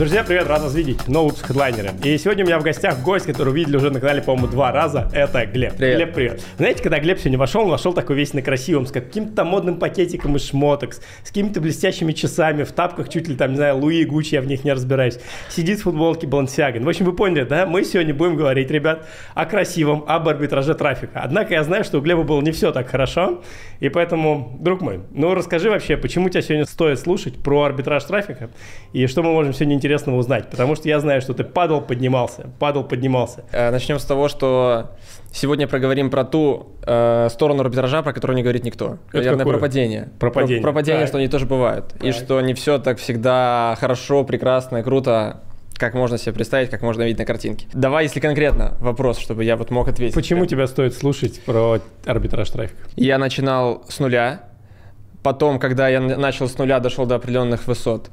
Друзья, привет, рад вас видеть. Новый выпуск хедлайнера. И сегодня у меня в гостях гость, который увидели уже на канале, по-моему, два раза. Это Глеб. Привет. Глеб, привет. Знаете, когда Глеб сегодня вошел, он вошел такой весь на красивом, с каким-то модным пакетиком из шмоток, с какими-то блестящими часами, в тапках чуть ли там, не знаю, Луи, Гуччи, я в них не разбираюсь. Сидит в футболке Балансиаган. В общем, вы поняли, да? Мы сегодня будем говорить, ребят, о красивом, об арбитраже трафика. Однако я знаю, что у Глеба было не все так хорошо, и поэтому, друг мой, ну расскажи вообще, почему тебя сегодня стоит слушать про арбитраж трафика, и что мы можем сегодня интересного узнать, потому что я знаю, что ты падал, поднимался, падал, поднимался. Э, Начнем с того, что сегодня проговорим про ту э, сторону арбитража, про которую не говорит никто. Наверное, какую? про падение. Про падение. Про, падение, Так. что они тоже бывают. И Так. что не все так всегда хорошо, прекрасно и круто, как можно себе представить, как можно видеть на картинке. Давай, если конкретно, вопрос, чтобы я вот мог ответить. Почему тебя стоит слушать про арбитраж трафика? Я начинал с нуля, потом, когда я начал с нуля, дошел до определенных высот,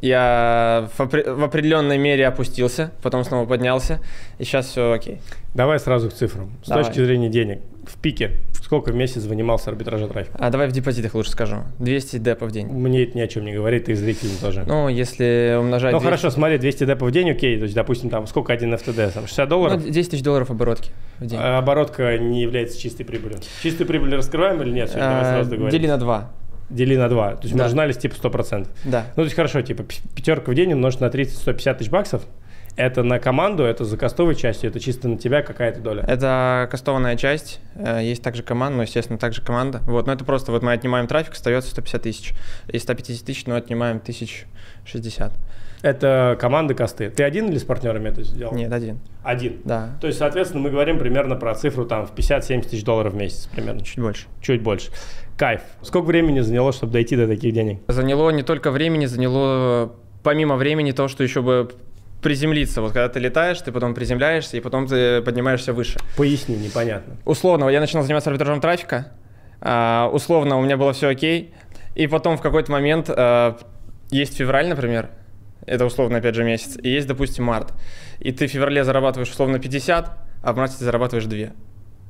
я в, опре- в определенной мере опустился, потом снова поднялся, и сейчас все окей. Давай сразу к цифрам. С Давай. точки зрения денег, в пике, сколько в месяц занимался арбитража трафика? А давай в депозитах лучше скажу. 200 депов в день. Мне это ни о чем не говорит, и зрителям тоже. Ну, если умножать... Ну 200 хорошо, смотри, 200 депов в день, окей, то есть, допустим, там сколько один FTD, там 60 Ну, долларов, 10 тысяч долларов оборотки в день. а оборотка не является чистой прибылью. Чистую прибыль раскрываем или нет? Сегодня давай А, сразу договоримся. Дели на 2. Дели на 2, то есть Да. маржинальность типа 100%. Да. Ну, то есть хорошо, типа пятерка в день умножить на 30-150 тысяч баксов, это на команду, это за костовой частью, это чисто на тебя какая-то доля. Это кастованная часть. Э, Есть также команда, но, естественно, также команда. Вот, но это просто вот мы отнимаем трафик, остается 150 тысяч. Из 150 тысяч, ну, отнимаем 1060. Это команды косты. Ты один или с партнерами это сделал? Нет, один. Один. Да, То есть, соответственно, мы говорим примерно про цифру там в 50-70 тысяч долларов в месяц примерно. чуть больше. Чуть больше. Кайф. Сколько времени заняло, чтобы дойти до таких денег? Заняло не только времени, заняло помимо времени то, что еще бы приземлиться. Вот когда ты летаешь, ты потом приземляешься, и потом ты поднимаешься выше. Поясни, непонятно. условно, я начинал заниматься арбитражом трафика, а, условно у меня было все окей, и потом в какой-то момент а, есть февраль, например, это условно опять же месяц, и есть, допустим, март, и ты в феврале зарабатываешь условно 50, а в марте ты зарабатываешь 2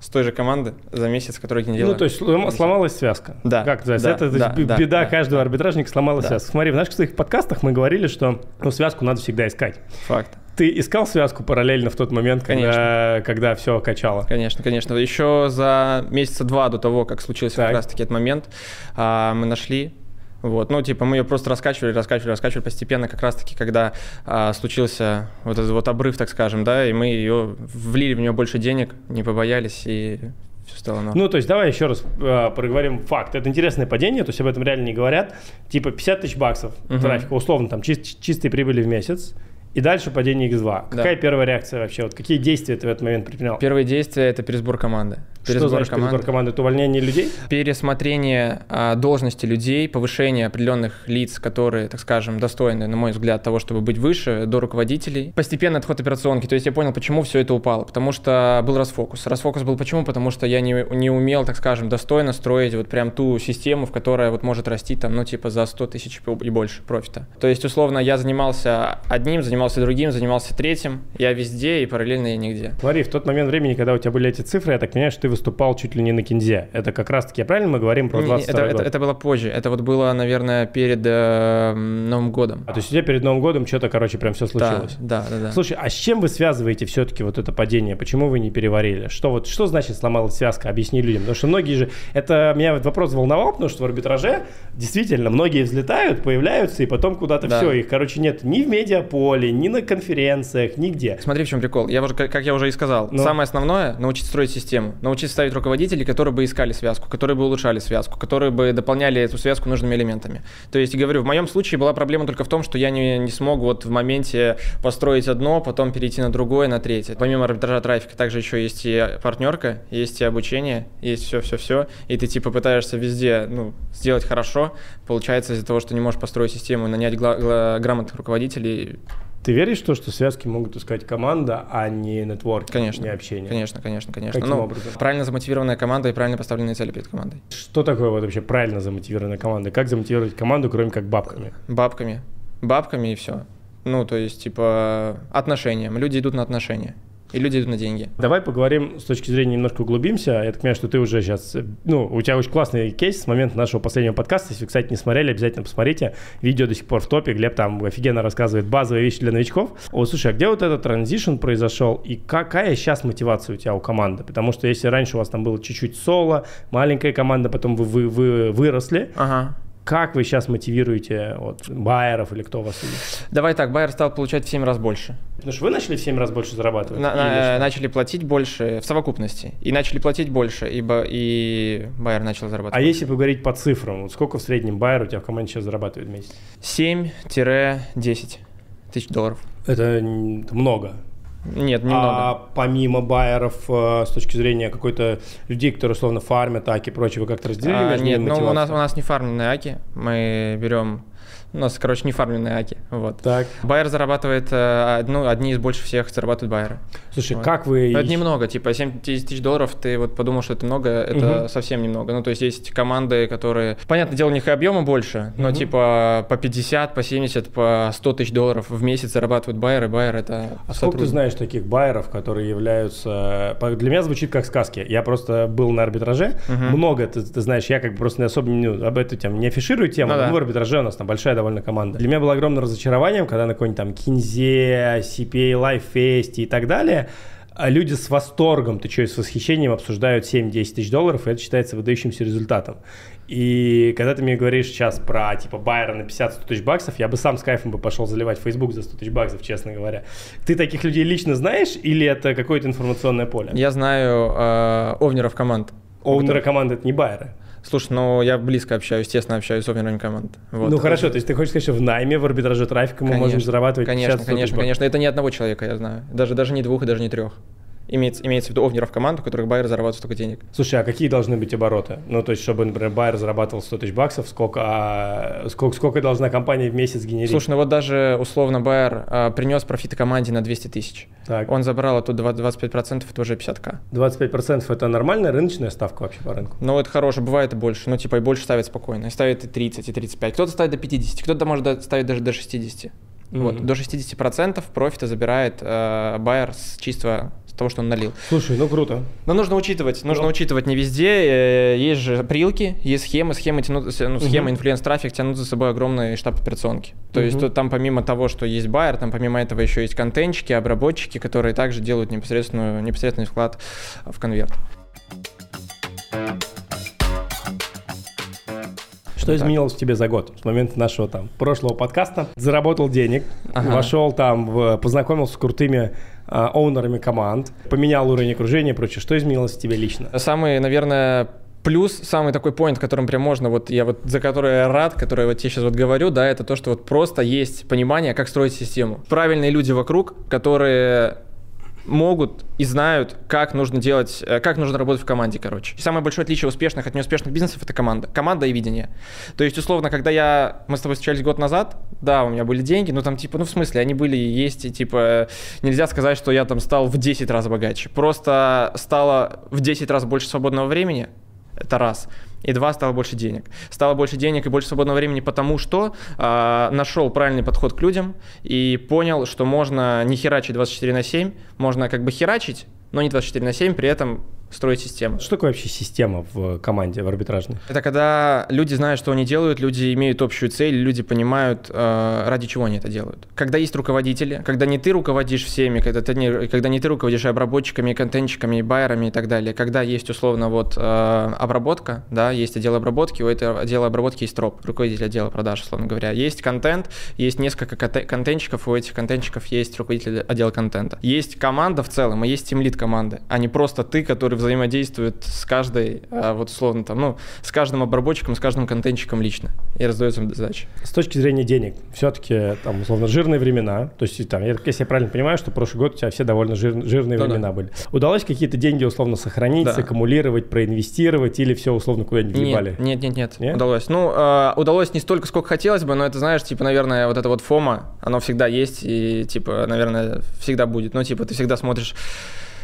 с той же команды за месяц, который ты не делал. Ну, то есть слом- сломалась связка. Да, Как называется? да, это то есть, да, да, беда да, каждого да. арбитражника сломалась Да. связка. Смотри, в наших своих подкастах мы говорили, что ну, связку надо всегда искать. Факт. Ты искал связку параллельно в тот момент, когда, когда все качало? Конечно, конечно. Еще за месяца два до того, как случился Так. как раз-таки этот момент, а, мы нашли. Вот, ну, типа, мы ее просто раскачивали, раскачивали, раскачивали постепенно, как раз-таки, когда а, случился вот этот вот обрыв, так скажем, да, и мы ее влили в нее больше денег, не побоялись, и все стало норм. Ну, то есть давай еще раз э, проговорим факт. Это интересное падение, то есть об этом реально не говорят. Типа 50 тысяч баксов Мгм. трафика, условно, там чис- чистой прибыли в месяц. И дальше падение X2. Да. Какая первая реакция вообще? Вот какие действия ты в этот момент предпринял? Первые действия – это пересбор команды. Что значит пересбор команды? Это увольнение людей? пересмотрение а, должности людей, повышение определенных лиц, которые, так скажем, достойны, на мой взгляд, того, чтобы быть выше, до руководителей. Постепенный отход операционки. То есть я понял, почему все это упало. Потому что был расфокус. Расфокус был почему? Потому что я не, не умел, так скажем, достойно строить вот прям ту систему, в которой вот может расти там, ну, типа за 100 тысяч и больше профита. То есть, условно, я занимался одним, занимался другим, занимался третьим. Я везде и параллельно я нигде. Смотри, в тот момент времени, когда у тебя были эти цифры, я так понимаю, что ты выступал чуть ли не на кинзе. Это как раз-таки, правильно мы говорим про Не, не, 22 это, год? это, это было позже. Это вот было, наверное, перед э, Новым годом. А, то есть у тебя перед Новым годом что-то, короче, прям все случилось? Да, да, да. да. Слушай, а с чем вы связываете все-таки вот это падение? Почему вы не переварили? Что вот что значит сломалась связка? Объясни людям. Потому что многие же... Это меня вот вопрос волновал, потому что в арбитраже действительно многие взлетают, появляются, и потом куда-то Да. все. Их, короче, нет ни в медиаполе, ни на конференциях, нигде. Смотри, в чем прикол. Я уже, как я уже и сказал, Ну. самое основное научиться строить систему, научиться ставить руководителей, которые бы искали связку, которые бы улучшали связку, которые бы дополняли эту связку нужными элементами. То есть, говорю, в моем случае была проблема только в том, что я не, не смог вот в моменте построить одно, потом перейти на другое, на третье. Помимо арбитража трафика, также еще есть и партнерка, есть и обучение, есть все-все-все, и ты типа пытаешься везде ну, сделать хорошо, получается из-за того, что не можешь построить систему, нанять грамотных руководителей, Ты веришь в то, что связки могут искать команда, а не нетворк, Конечно. не общение? Конечно, конечно, конечно. Каким Ну, образом? Правильно замотивированная команда и правильно поставленные цели перед командой. Что такое вот вообще правильно замотивированная команда? Как замотивировать команду, кроме как бабками? Бабками. Бабками и все. Ну, то есть, типа, отношениям. Люди идут на отношения. И люди идут на деньги. Давай поговорим с точки зрения, немножко углубимся. Я так понимаю, что ты уже сейчас, ну, у тебя очень классный кейс с момента нашего последнего подкаста. Если вы, кстати, не смотрели, обязательно посмотрите. Видео до сих пор в топе. Глеб там офигенно рассказывает базовые вещи для новичков. Вот, слушай, а где вот этот транзишн произошел и какая сейчас мотивация у тебя у команды? Потому что если раньше у вас там было чуть-чуть соло, маленькая команда, потом вы, вы, вы выросли, Ага. Как вы сейчас мотивируете вот, байеров или кто у вас? Давай так, Байер стал получать в 7 раз больше. Потому что вы начали в 7 раз больше зарабатывать? На- что? начали платить больше в совокупности. И начали платить больше, ибо и Байер начал зарабатывать. А если поговорить по цифрам, вот сколько в среднем байер у тебя в команде сейчас зарабатывает в месяц? 7-10 тысяч долларов. Это много. Нет, немного. А помимо байеров, э, с точки зрения какой-то людей, которые условно фармят, аки и прочее, вы как-то разделили А, нет, ну у нас, у нас не фарменные аки. Мы берем... У нас, короче, не фарменные аки. Вот. Так. Байер зарабатывает, ну, одни из больше всех зарабатывают байеры. Слушай, Вот. как вы... Это немного, типа 7 тысяч долларов, ты вот подумал, что это много, это Мгм. совсем немного. Ну, то есть есть команды, которые, понятное дело, у них и объема больше, но Мгм. типа по 50, по 70, по 100 тысяч долларов в месяц зарабатывают байеры, байер это А сколько ты знаешь таких байеров, которые являются... Для меня звучит как сказки. Я просто был на арбитраже. Мгм. Много, ты, ты знаешь, я как бы просто не особо не, об этой теме не афиширую тему. Ну да. в арбитраже у нас там большая довольно команда. Для меня было огромным разочарованием, когда на какой-нибудь там Кинзе, CPA, LifeFest и так далее а люди с восторгом, ты что, с восхищением обсуждают 7-10 тысяч долларов, и это считается выдающимся результатом. И когда ты мне говоришь сейчас про типа Байера на 50-100 тысяч баксов, я бы сам с кайфом бы пошел заливать Facebook за 100 тысяч баксов, честно говоря. Ты таких людей лично знаешь или это какое-то информационное поле? Я знаю э, овнеров команд. Оунеры команды это не Байеры. Слушай, ну я близко общаюсь, тесно общаюсь с овнерами команд. Вот. Ну хорошо, то есть ты хочешь сказать, что в найме, в арбитраже трафика мы можем зарабатывать Конечно, 50-100 тысяч конечно, конечно. Это не одного человека, я знаю. Даже, даже не двух и даже не трех. Имеется, имеется в виду овнеров команд, у которых байер зарабатывает столько денег. Слушай, а какие должны быть обороты? Ну, то есть, чтобы, например, Байер зарабатывал 100 тысяч баксов, сколько, а, сколько, сколько должна компания в месяц генерить? Слушай, ну вот даже условно Байер а, принес профиты команде на 200 тысяч. так, Он забрал оттуда 20 25%, это уже 50к. 25% это нормальная рыночная ставка вообще по рынку? Ну, это хорошо, бывает и больше. Ну, типа, и больше ставят спокойно. И ставят и 30, и 35. Кто-то ставит до 50, кто-то может ставить даже до 60. Вот, Мгм. до 60% профита забирает э, Байер с чистого того, что он налил. Слушай, ну круто. Но нужно учитывать, нужно Ну. учитывать не везде. э, Есть же прилки, есть схемы, схемы тянут, ну, схемы Мгм. influence-трафик тянут за собой огромный штаб операционки. То есть Мгм. тут, там помимо того, что есть байер, там помимо этого еще есть контентчики, обработчики, которые также делают непосредственную, непосредственный вклад в конверт. Что так. изменилось в тебе за год с момента нашего там прошлого подкаста? Заработал денег, Ага. вошел там, в, познакомился с крутыми оунерами команд, поменял уровень окружения и прочее. Что изменилось в тебе лично? Самый, наверное, плюс, самый такой поинт, которым прям можно, вот я вот за который я рад, который вот тебе сейчас вот говорю, да, это то, что вот просто есть понимание, как строить систему. Правильные люди вокруг, которые могут и знают, как нужно делать, э, как нужно работать в команде, короче. Самое большое отличие успешных от неуспешных бизнесов – это команда. Команда и видение. То есть, условно, когда я, мы с тобой встречались год назад, да, у меня были деньги, но там, типа, ну, в смысле, они были и есть, и, типа, нельзя сказать, что я там стал в 10 раз богаче. Просто стало в 10 раз больше свободного времени, это раз. И два, стало больше денег. Стало больше денег и больше свободного времени, потому что а, нашел правильный подход к людям и понял, что можно не херачить 24 на 7, можно как бы херачить, но не 24 на 7, при этом строить систему. Что такое вообще система в команде, в арбитражной? Это когда люди знают, что они делают, люди имеют общую цель, люди понимают, э, ради чего они это делают. Когда есть руководители, когда не ты руководишь всеми, когда, ты не, когда не ты руководишь и обработчиками, и контентчиками, и байерами и так далее, когда есть условно вот э, обработка, да, есть отдел обработки, у этого отдела обработки есть троп, руководитель отдела продаж, условно говоря. Есть контент, есть несколько конте- контентчиков, у этих контентчиков есть руководитель отдела контента. Есть команда в целом, и есть тимлит команды, а не просто ты, который взаимодействует с каждой, а, вот условно там, ну, с каждым обработчиком, с каждым контентчиком лично и раздает им задачи. С точки зрения денег, все-таки там условно жирные времена, то есть там, если я правильно понимаю, что прошлый год у тебя все довольно жир- жирные Да-да. времена были. Удалось какие-то деньги условно сохранить, Да. саккумулировать, проинвестировать или все условно куда-нибудь въебали? Нет, нет, нет, нет, Нет? удалось. Ну, э, удалось не столько, сколько хотелось бы, но это, знаешь, типа, наверное, вот это вот фома, оно всегда есть и, типа, наверное, всегда будет. Ну, типа, ты всегда смотришь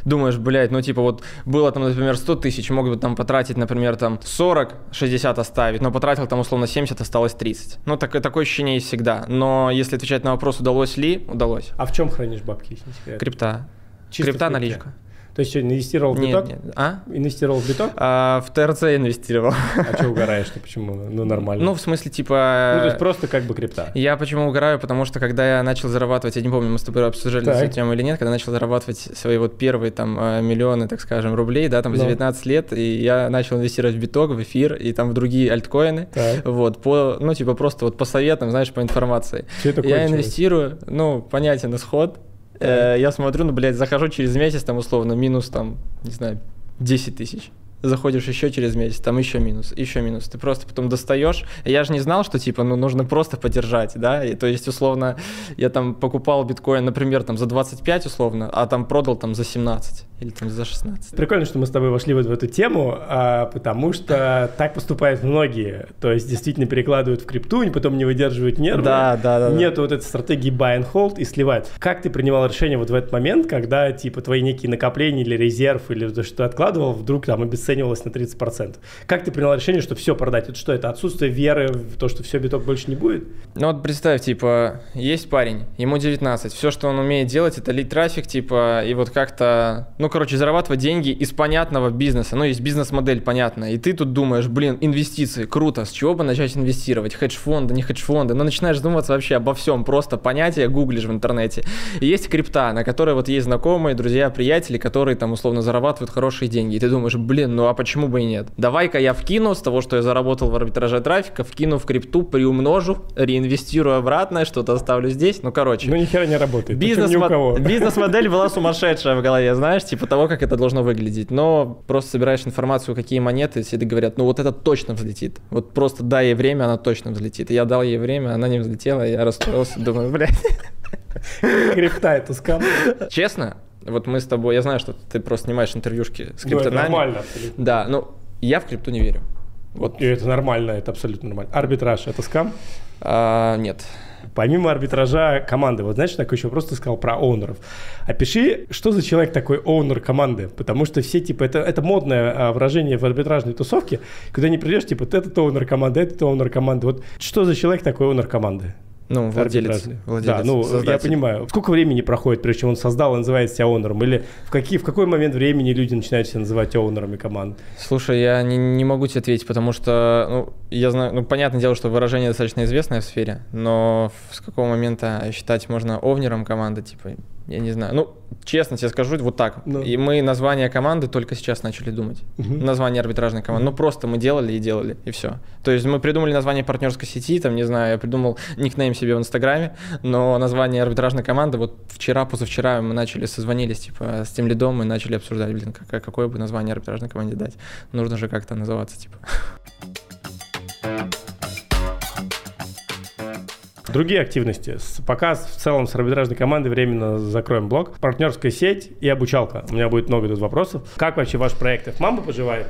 думаешь, блядь, ну типа вот было там, например, 100 тысяч, мог бы там потратить, например, там 40, 60 оставить, но потратил там условно 70, осталось 30. Ну, так, такое ощущение есть всегда. Но если отвечать на вопрос, удалось ли, удалось. А в чем хранишь бабки, если не секрет? Крипта. Чисто Крипта наличка. То есть инвестировал в Нет, биток? нет. А? Инвестировал в биток? А, в ТРЦ инвестировал. А что угораешь ты? Почему? Ну, нормально. Ну, в смысле, типа... Ну, то есть просто как бы крипта. Я почему угораю, потому что когда я начал зарабатывать, я не помню, мы с тобой обсуждали Так. эту тему или нет, когда начал зарабатывать свои вот первые там э, миллионы, так скажем, рублей, да, там в Ну. 19 лет, и я начал инвестировать в биток, в эфир и там в другие альткоины, Так. вот, по, ну, типа просто вот по советам, знаешь, по информации. Что это Я инвестирую, ну, понятен исход. Э, я смотрю, ну, блядь, захожу через месяц, там, условно, минус, там, не знаю, 10 тысяч. Заходишь еще через месяц, там еще минус, еще минус. Ты просто потом достаешь. Я же не знал, что типа, ну, нужно просто подержать, да. И, то есть, условно, я там покупал биткоин, например, там за 25 условно, а там продал там за 17 или там за 16. Прикольно, что мы с тобой вошли вот в эту тему, а, потому что так поступают многие. То есть действительно перекладывают в крипту, и потом не выдерживают нервы. Да, да, да, да. Нет вот этой стратегии buy and hold и сливают. Как ты принимал решение вот в этот момент, когда типа твои некие накопления или резерв, или то, что ты откладывал, вдруг там обесценивалось на 30%? Как ты принял решение, что все продать? Это что, это отсутствие веры в то, что все биток больше не будет? Ну вот представь, типа, есть парень, ему 19, все, что он умеет делать, это лить трафик, типа, и вот как-то, ну, короче, зарабатывать деньги из понятного бизнеса, ну, есть бизнес-модель понятная, и ты тут думаешь, блин, инвестиции, круто, с чего бы начать инвестировать, хедж-фонды, не хедж-фонды, ну, начинаешь задумываться вообще обо всем, просто понятия гуглишь в интернете. И есть крипта, на которой вот есть знакомые, друзья, приятели, которые там условно зарабатывают хорошие деньги, и ты думаешь, блин, ну, а почему бы и нет? Давай-ка я вкину с того, что я заработал в арбитраже трафика, вкину в крипту, приумножу, реинвестирую обратно, что-то оставлю здесь, ну, короче. Ну, ни хера не работает. Бизнес, ни у кого. бизнес-модель была сумасшедшая в голове, знаешь, типа того, как это должно выглядеть. Но просто собираешь информацию, какие монеты, все говорят, ну вот это точно взлетит. Вот просто дай ей время, она точно взлетит. И я дал ей время, она не взлетела, я расстроился, думаю, блядь. Крипта это скам. Честно, вот мы с тобой, я знаю, что ты просто снимаешь интервьюшки с Ну, это криптонами. нормально абсолютно. Да, ну я в крипту не верю. Вот, И это нормально, это абсолютно нормально. Арбитраж это скам? а, нет. Помимо арбитража команды, вот знаешь, такой еще вопрос ты сказал про оунеров. Опиши, что за человек такой оунер команды, потому что все, типа, это, это модное а, выражение в арбитражной тусовке, куда не придешь, типа, этот оунер команды, этот оунер команды. Вот что за человек такой оунер команды? Ну, владелец. Арбитражный. владелец да, ну, я создатель. понимаю. Сколько времени проходит, прежде чем он создал и называет себя оунером? Или в, какие, в какой момент времени люди начинают себя называть оунерами команд? Слушай, я не, не могу тебе ответить, потому что, ну, я знаю, ну, понятное дело, что выражение достаточно известное в сфере, но с какого момента считать можно овнером команды, типа, я не знаю. Ну, честно тебе скажу, вот так. Ну. И мы название команды только сейчас начали думать. Мгм. Название арбитражной команды. Ну, просто мы делали и делали, и все. То есть мы придумали название партнерской сети, там, не знаю, я придумал никнейм себе в Инстаграме, но название арбитражной команды, вот вчера, позавчера мы начали, созвонились, типа, с тем лидом и начали обсуждать, блин, какое, какое бы название арбитражной команде дать. Нужно же как-то называться, типа. Другие активности. Пока в целом с арбитражной командой временно закроем блок. Партнерская сеть и обучалка. У меня будет много тут вопросов. Как вообще ваш проект Мама поживает?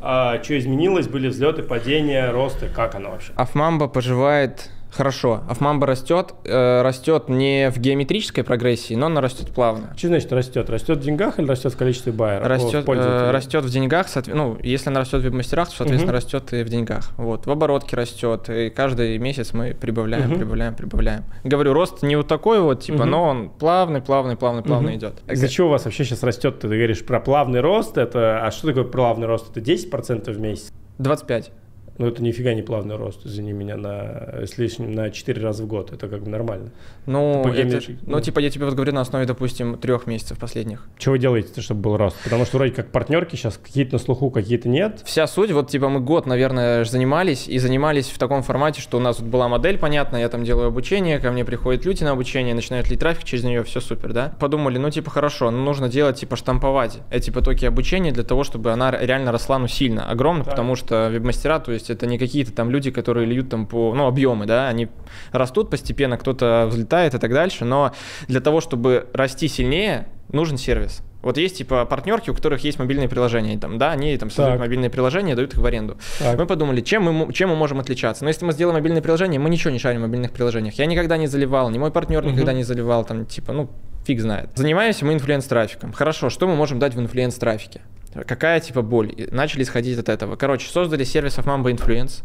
А, что изменилось? Были взлеты, падения, росты? Как оно вообще? Афмамба поживает хорошо. Афмамба растет, э, растет не в геометрической прогрессии, но она растет плавно. Что значит растет? Растет в деньгах или растет в количестве байеров? О, Растет, пользователей? э, растет в деньгах, ну, если она растет в веб-мастерах, то, соответственно, Мгм. растет и в деньгах. Вот, в оборотке растет, и каждый месяц мы прибавляем, Мгм. прибавляем, прибавляем. Говорю, рост не вот такой вот, типа, Мгм. но он плавный, плавный, плавный, плавно Мгм. идет. Из-за чего у вас вообще сейчас растет? Ты говоришь про плавный рост. Это... А что такое плавный рост? Это 10% в месяц? 25. Ну, это нифига не плавный рост, извини меня, на, с лишним на 4 раза в год. Это как бы нормально. Ну, По это- ну, да. типа, я тебе вот говорю на основе, допустим, трех месяцев последних. Чего вы делаете, чтобы был рост? Потому что вроде как партнерки сейчас какие-то на слуху, какие-то нет. Вся суть, вот типа мы год, наверное, занимались, и занимались в таком формате, что у нас вот была модель, понятно, я там делаю обучение, ко мне приходят люди на обучение, начинают лить трафик через нее, все супер, да? Подумали, ну типа хорошо, ну нужно делать, типа штамповать эти потоки обучения для того, чтобы она реально росла, ну сильно, огромно, Так. потому что веб-мастера, то есть это не какие-то там люди, которые льют там по, ну, объемы, да, они растут постепенно, кто-то взлетает и так дальше, но для того, чтобы расти сильнее, нужен сервис. Вот есть типа партнерки, у которых есть мобильные приложения, там, да, они там создают Так. мобильные приложения, дают их в аренду. Так. Мы подумали, чем мы, чем мы можем отличаться. Но если мы сделаем мобильное приложение, мы ничего не шарим в мобильных приложениях. Я никогда не заливал, ни мой партнер Мгм. никогда не заливал, там, типа, ну, фиг знает. Занимаемся мы influence-трафиком. Хорошо, что мы можем дать в influence-трафике? Какая типа боль? И Начали исходить от этого. Короче, создали сервис AffMamba Influence.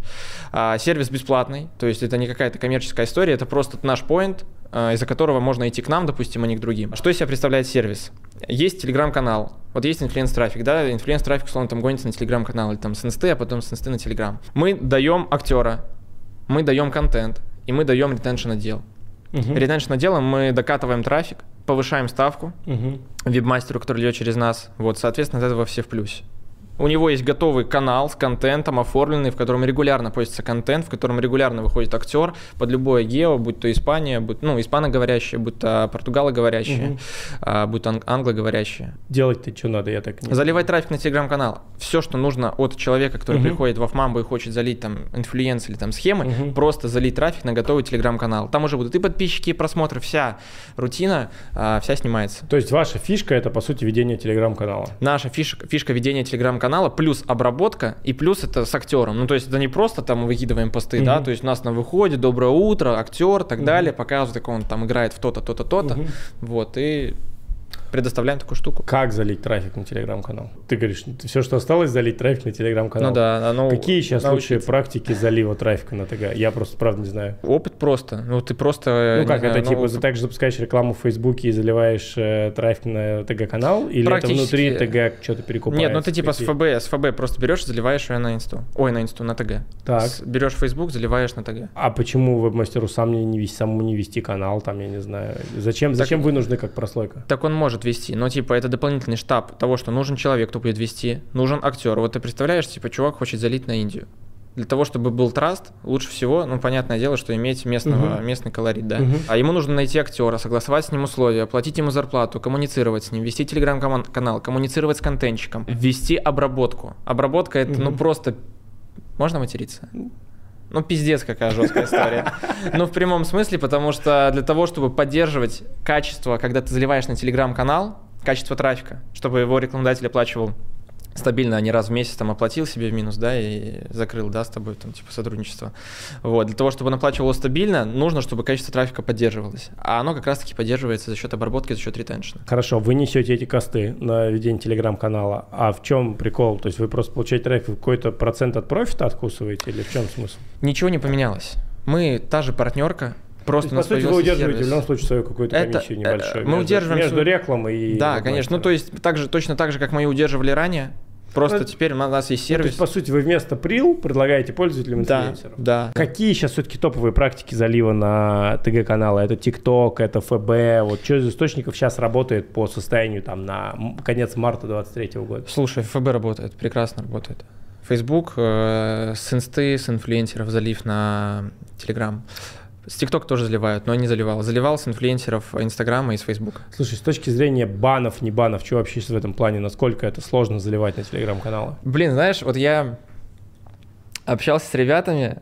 А, сервис бесплатный, то есть это не какая-то коммерческая история, это просто наш point. э, из-за которого можно идти к нам, допустим, а не к другим. Что из себя представляет сервис? Есть телеграм-канал, вот есть influence-трафик, да, influence-трафик, условно, там гонится на телеграм-канал, или там с инсты, а потом с инсты на телеграм. Мы даем актера, мы даем контент, и мы даем retention отдел. Угу. Retention отделом мы докатываем трафик, повышаем ставку угу. веб-мастеру, который идет через нас. Вот, соответственно, от этого все в плюсе. У него есть готовый канал с контентом оформленный, в котором регулярно постится контент, в котором регулярно выходит актер под любое гео, будь то Испания, будь, ну, испаноговорящая, будь то португалоговорящая, угу. а, будь то англоговорящая. Делать-то что надо, я так не Заливать трафик на телеграм-канал. Все, что нужно от человека, который угу. приходит в Афмамбу и хочет залить там influence или там схемы, угу. просто залить трафик на готовый телеграм-канал. Там уже будут и подписчики, и просмотры, вся рутина, а, вся снимается. То есть ваша фишка это, по сути, ведение телеграм-канала? Наша фишка, фишка ведения телеграм-канала канала, плюс обработка, и плюс это с актером. Ну, то есть это не просто там выкидываем посты, mm-hmm. да, то есть у нас на выходе доброе утро, актер, так mm-hmm. далее, показывает, как он там играет в то-то, то-то, то-то. Mm-hmm. Вот, и предоставляем такую штуку. Как залить трафик на телеграм-канал? Ты говоришь, все, что осталось, залить трафик на телеграм-канал. Ну да. Оно Какие сейчас научиться. лучшие практики залива трафика на ТГ? Я просто, правда, не знаю. Опыт просто. Ну, ты просто... Ну, как знаю, это, ну, типа, ты также запускаешь рекламу в Фейсбуке и заливаешь э, трафик на ТГ-канал? Или это внутри ТГ что-то перекупаешь? Нет, ну ты типа с ФБ, с ФБ просто берешь заливаешь ее на инсту. Ой, на инсту, на ТГ. Так. С, берешь Facebook, заливаешь на ТГ. А почему веб-мастеру сам не, не вести, самому не вести канал, там, я не знаю. Зачем, так, зачем вы нужны как прослойка? Так он может вести, но типа это дополнительный штаб того, что нужен человек, кто будет вести, нужен актер. Вот ты представляешь, типа, чувак хочет залить на Индию. Для того, чтобы был траст, лучше всего, ну, понятное дело, что иметь местного, uh-huh. местный колорит, да. Uh-huh. А ему нужно найти актера, согласовать с ним условия, оплатить ему зарплату, коммуницировать с ним, вести телеграм-канал, коммуницировать с контентчиком, ввести обработку. Обработка это, uh-huh. ну, просто... Можно материться? Ну, пиздец, какая жесткая история. Ну, в прямом смысле, потому что для того, чтобы поддерживать качество, когда ты заливаешь на телеграм-канал, качество трафика, чтобы его рекламодатель оплачивал стабильно, а не раз в месяц там оплатил себе в минус, да, и закрыл, да, с тобой там типа сотрудничество. Вот, для того, чтобы он оплачивал стабильно, нужно, чтобы качество трафика поддерживалось. А оно как раз-таки поддерживается за счет обработки, за счет ретеншена. Хорошо, вы несете эти косты на ведение телеграм-канала, а в чем прикол? То есть вы просто получаете трафик, какой-то процент от профита откусываете или в чем смысл? Ничего не поменялось. Мы та же партнерка, Просто то есть, по сути, вы удерживаете сервис. в любом случае свою какую-то комиссию это, небольшую. Мы между, удерживаем между рекламой и... Да, конечно. Ну, то есть, так же, точно так же, как мы и удерживали ранее, Просто ну, теперь у нас есть сервис. Ну, то есть, по сути, вы вместо прил предлагаете пользователям инфлюенсеров. Да, да. Какие сейчас все-таки топовые практики залива на ТГ-каналы? Это ТикТок, это ФБ. Вот что из источников сейчас работает по состоянию там на конец марта 2023 года? Слушай, ФБ работает, прекрасно работает. Facebook э, с инсты, с инфлюенсеров залив на Телеграм. С ТикТок тоже заливают, но не заливал. Заливал с инфлюенсеров Инстаграма и с Фейсбука. Слушай, с точки зрения банов, не банов, что вообще в этом плане, насколько это сложно заливать на Телеграм-каналы? Блин, знаешь, вот я общался с ребятами,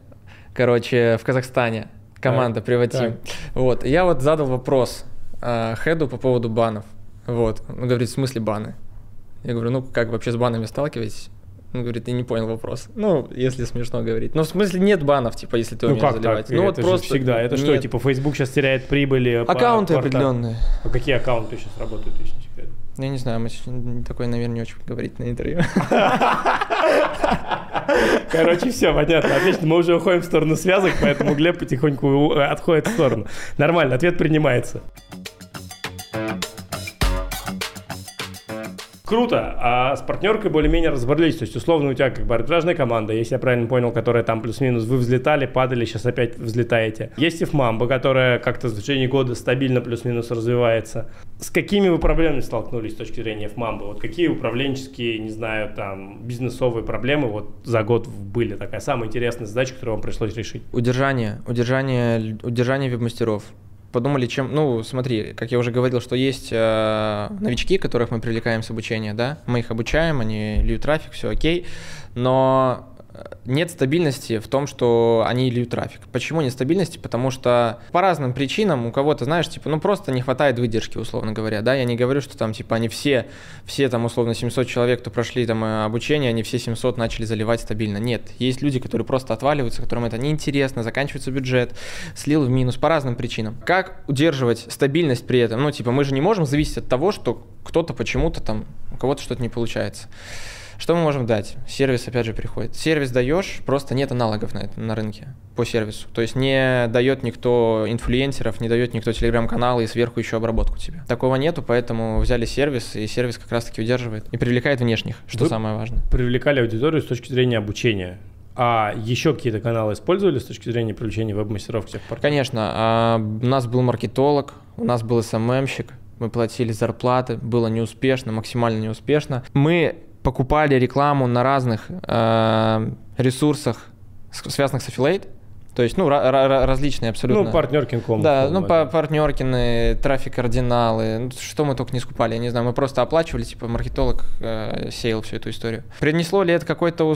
короче, в Казахстане, команда так, Приватим. Вот, я вот задал вопрос э, Хеду по поводу банов. Вот, он говорит, в смысле баны? Я говорю, ну как вообще с банами сталкиваетесь? Он говорит, я не понял вопрос. Ну, если смешно говорить. Ну, в смысле, нет банов, типа, если ты ну, умеешь как заливать. Так? Ну, это вот просто... всегда. Это нет. что, типа, Facebook сейчас теряет прибыли? Аккаунты по определенные. А какие аккаунты сейчас работают, если не секрет? Я не знаю, мы такое, наверное, не очень говорить на интервью. Короче, все, понятно. Отлично, мы уже уходим в сторону связок, поэтому Глеб потихоньку отходит в сторону. Нормально, ответ принимается. Круто. А с партнеркой более-менее разобрались. То есть, условно, у тебя как бы арбитражная команда, если я правильно понял, которая там плюс-минус вы взлетали, падали, сейчас опять взлетаете. Есть Ифмамба, которая как-то в течение года стабильно плюс-минус развивается. С какими вы проблемами столкнулись с точки зрения Ифмамбы? Вот какие управленческие, не знаю, там, бизнесовые проблемы вот за год были? Такая самая интересная задача, которую вам пришлось решить. Удержание. Удержание, удержание веб-мастеров подумали, чем, ну, смотри, как я уже говорил, что есть э, новички, которых мы привлекаем с обучения, да, мы их обучаем, они льют трафик, все окей, но нет стабильности в том, что они льют трафик. Почему нет стабильности? Потому что по разным причинам у кого-то, знаешь, типа, ну просто не хватает выдержки, условно говоря, да, я не говорю, что там, типа, они все, все там, условно, 700 человек, кто прошли там э, обучение, они все 700 начали заливать стабильно. Нет, есть люди, которые просто отваливаются, которым это неинтересно, заканчивается бюджет, слил в минус по разным причинам. Как удерживать стабильность при этом? Ну, типа, мы же не можем зависеть от того, что кто-то почему-то там, у кого-то что-то не получается. Что мы можем дать? Сервис, опять же, приходит. Сервис даешь, просто нет аналогов на, это, на рынке по сервису. То есть не дает никто инфлюенсеров, не дает никто телеграм-каналы и сверху еще обработку тебе. Такого нету, поэтому взяли сервис, и сервис как раз-таки удерживает и привлекает внешних, что Вы самое важное. Привлекали аудиторию с точки зрения обучения. А еще какие-то каналы использовали с точки зрения привлечения веб-мастеров к тех партнеров? Конечно. А, у нас был маркетолог, у нас был СММщик, мы платили зарплаты, было неуспешно, максимально неуспешно. Мы покупали рекламу на разных э, ресурсах, связанных с affiliate, то есть, ну, различные абсолютно. Ну, партнеркин.ком. Да, ну, по партнеркины, трафик кардиналы, ну, что мы только не скупали, я не знаю, мы просто оплачивали, типа, маркетолог э, сеял всю эту историю. Принесло ли это какой-то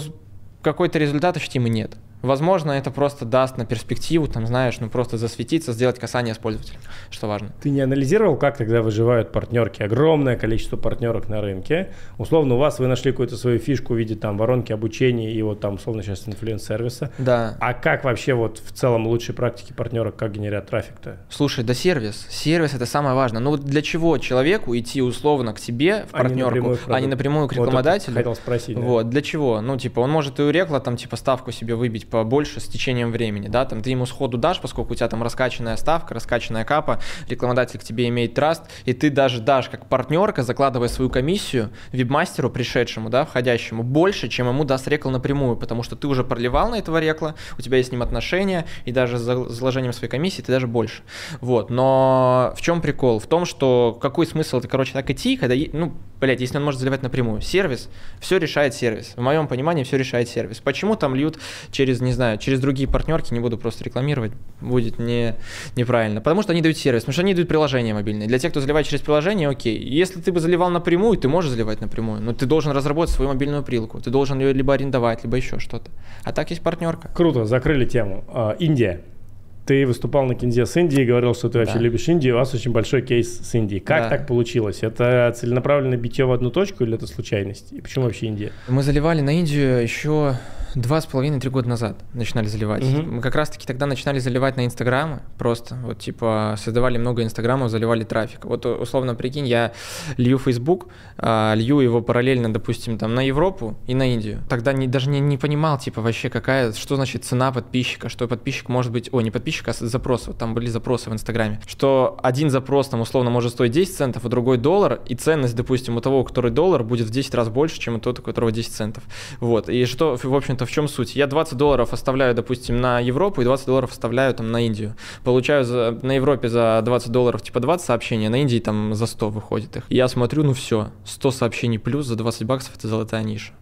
какой-то результат ощутимый? Нет. Возможно, это просто даст на перспективу, там, знаешь, ну просто засветиться, сделать касание с пользователем, что важно. Ты не анализировал, как тогда выживают партнерки? Огромное количество партнерок на рынке. Условно, у вас вы нашли какую-то свою фишку в виде там воронки обучения и вот там, условно, сейчас инфлюенс-сервиса. Да. А как вообще вот в целом лучшие практики партнерок, как генерят трафик-то? Слушай, да сервис. Сервис это самое важное. Ну вот для чего человеку идти условно к тебе в партнерку, а не напрямую, к рекламодателю? Вот хотел спросить. Да. Вот, для чего? Ну типа он может и у рекла там типа ставку себе выбить побольше с течением времени, да, там ты ему сходу дашь, поскольку у тебя там раскачанная ставка, раскачанная капа, рекламодатель к тебе имеет траст, и ты даже дашь как партнерка, закладывая свою комиссию вебмастеру пришедшему, да, входящему, больше, чем ему даст рекла напрямую, потому что ты уже проливал на этого рекла, у тебя есть с ним отношения, и даже за заложением своей комиссии ты даже больше. Вот, но в чем прикол? В том, что какой смысл это, короче, так идти, когда, ну, блядь, если он может заливать напрямую. Сервис, все решает сервис. В моем понимании все решает сервис. Почему там льют через, не знаю, через другие партнерки, не буду просто рекламировать, будет не, неправильно. Потому что они дают сервис, потому что они дают приложение мобильное. Для тех, кто заливает через приложение, окей. Если ты бы заливал напрямую, ты можешь заливать напрямую, но ты должен разработать свою мобильную прилку. Ты должен ее либо арендовать, либо еще что-то. А так есть партнерка. Круто, закрыли тему. А, Индия. Ты выступал на кинзе с Индией, говорил, что ты вообще да. любишь Индию, у вас очень большой кейс с Индией. Как да. так получилось? Это целенаправленное битье в одну точку или это случайность? И почему вообще Индия? Мы заливали на Индию еще два с половиной, три года назад начинали заливать. Угу. Мы как раз-таки тогда начинали заливать на Инстаграмы, просто вот типа создавали много Инстаграмов, заливали трафик. Вот условно прикинь, я лью Фейсбук, а, лью его параллельно, допустим, там на Европу и на Индию. Тогда не, даже не, не понимал, типа вообще какая, что значит цена подписчика, что подписчик может быть, о, не подписчик, а запрос, вот там были запросы в Инстаграме, что один запрос там условно может стоить 10 центов, а другой доллар, и ценность, допустим, у того, который доллар, будет в 10 раз больше, чем у того, у которого 10 центов. Вот, и что, в общем-то, в чем суть? Я 20 долларов оставляю, допустим, на Европу и 20 долларов оставляю там на Индию. Получаю за, на Европе за 20 долларов типа 20 сообщений, а на Индии там за 100 выходит их. Я смотрю, ну все, 100 сообщений плюс за 20 баксов это золотая ниша.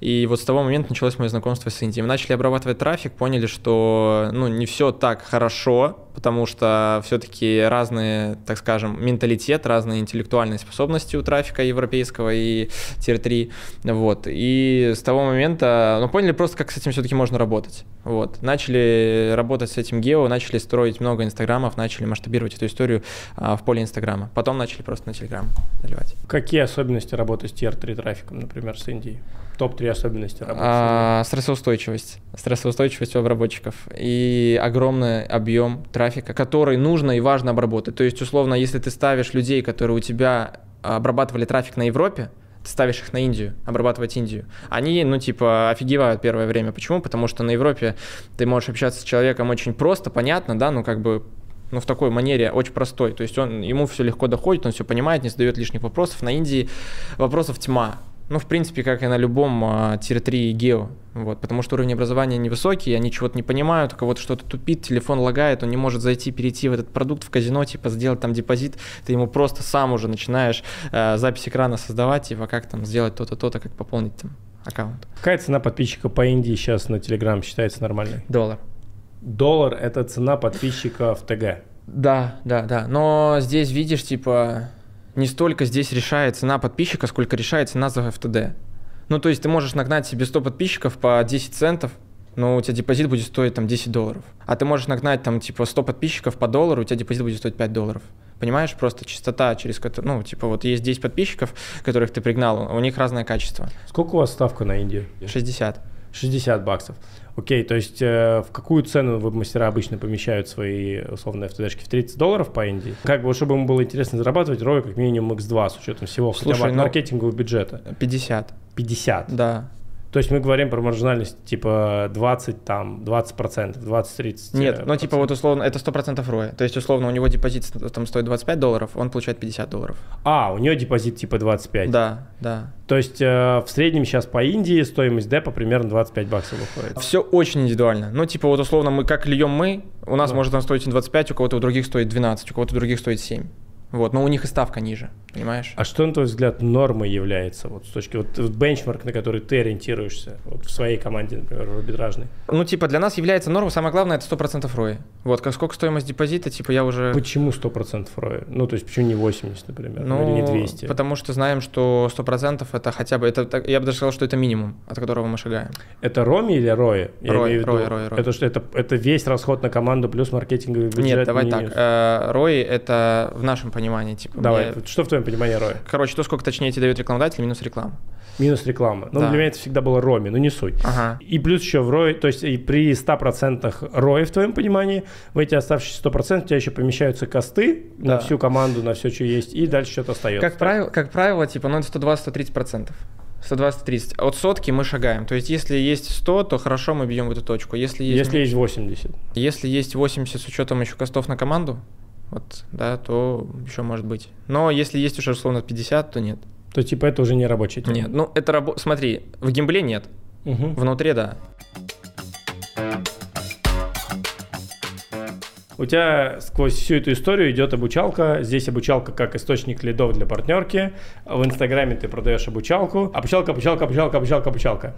И вот с того момента началось мое знакомство с Индией. Мы начали обрабатывать трафик, поняли, что ну, не все так хорошо, потому что все-таки разные, так скажем, менталитет, разные интеллектуальные способности у трафика европейского и tier-3. Вот. И с того момента, ну, поняли просто, как с этим все-таки можно работать. Вот. Начали работать с этим гео, начали строить много инстаграмов, начали масштабировать эту историю а, в поле инстаграма. Потом начали просто на телеграм заливать. Какие особенности работы с tier-3 трафиком, например, с Индией? Топ-3 особенности работы? А, стрессоустойчивость. Стрессоустойчивость у обработчиков. И огромный объем трафика, который нужно и важно обработать. То есть, условно, если ты ставишь людей, которые у тебя обрабатывали трафик на Европе, ты ставишь их на Индию, обрабатывать Индию. Они, ну, типа, офигевают первое время. Почему? Потому что на Европе ты можешь общаться с человеком очень просто, понятно, да, ну, как бы ну, в такой манере очень простой. То есть он, ему все легко доходит, он все понимает, не задает лишних вопросов. На Индии вопросов тьма. Ну, в принципе, как и на любом а, тир-3 гео. Вот, потому что уровень образования невысокий, они чего-то не понимают, у кого-то что-то тупит, телефон лагает, он не может зайти, перейти в этот продукт в казино, типа сделать там депозит, ты ему просто сам уже начинаешь э, запись экрана создавать, типа как там сделать то-то, то-то, как пополнить там аккаунт. Какая цена подписчика по Индии сейчас на Telegram считается нормальной? Доллар. Доллар – это цена подписчика в ТГ? Да, да, да. Но здесь видишь, типа, не столько здесь решает цена подписчика, сколько решает цена за FTD. Ну, то есть ты можешь нагнать себе 100 подписчиков по 10 центов, но у тебя депозит будет стоить там 10 долларов. А ты можешь нагнать там типа 100 подписчиков по доллару, у тебя депозит будет стоить 5 долларов. Понимаешь, просто частота, через которую, ну, типа вот есть 10 подписчиков, которых ты пригнал, у них разное качество. Сколько у вас ставка на Индию? 60. 60 баксов. Окей, то есть э, в какую цену веб-мастера обычно помещают свои условные автодешки? В 30 долларов по Индии? Как бы, чтобы ему было интересно зарабатывать, ROI как минимум X2 с учетом всего, Слушай, хотя бы ну- маркетингового бюджета. 50, 50. да. То есть мы говорим про маржинальность типа 20, там, 20%, 20-30%. Нет, ну типа процентов. вот условно, это 100% ROI. То есть условно у него депозит там стоит 25 долларов, он получает 50 долларов. А, у нее депозит типа 25. Да, да. То есть э, в среднем сейчас по Индии стоимость депа примерно 25 баксов выходит. Все очень индивидуально. Ну, типа, вот условно, мы как льем мы, у нас Да. может он стоить 25, у кого-то у других стоит 12, у кого-то у других стоит 7. Вот, но у них и ставка ниже, понимаешь? А что, на твой взгляд, нормой является? Вот с точки вот, вот бенчмарк, на который ты ориентируешься вот в своей команде, например, в арбитражной. Ну, типа, для нас является нормой, самое главное, это 100% ROI. Вот, как сколько стоимость депозита, типа, я уже... Почему 100% ROI? Ну, то есть почему не 80, например, Ну, или не 200? потому что знаем, что 100% это хотя бы, это, так- я бы даже сказал, что это минимум, от которого мы шагаем. Это роми или рои? Виду, ROI, ROI, ROI. Это что, это, это весь расход на команду плюс маркетинговый бюджет? Нет, давай минус? так, э, ROI это в нашем понимании, типа, Давай, мне- что в твоем понимании рои? короче, то, сколько точнее тебе дает рекламодатель, минус реклама. Минус реклама. Ну, Да. для меня это всегда было роми, но не суть. Ага. И плюс еще в ROI, то есть и при 100% ROI в твоем понимании, в эти оставшиеся 100% у тебя еще помещаются косты на Да. всю команду, на все, что есть, и дальше что-то остается. Как правило, как правило, типа, ну, это 120-130 процентов. 120-30. От сотки мы шагаем. То есть, если есть 100, то хорошо, мы бьем в эту точку. Если есть, Если есть 80. если есть 80 с учетом еще костов на команду, вот, да, то еще может быть. Но если есть уже условно 50, то нет. То типа это уже не рабочая тема. Нет, ну это рабо... Смотри, в геймпле нет, Мгм. внутри да. У тебя сквозь всю эту историю идет обучалка. Здесь обучалка как источник лидов для партнерки. В Инстаграме ты продаешь обучалку. Обучалка, обучалка, обучалка, обучалка, обучалка.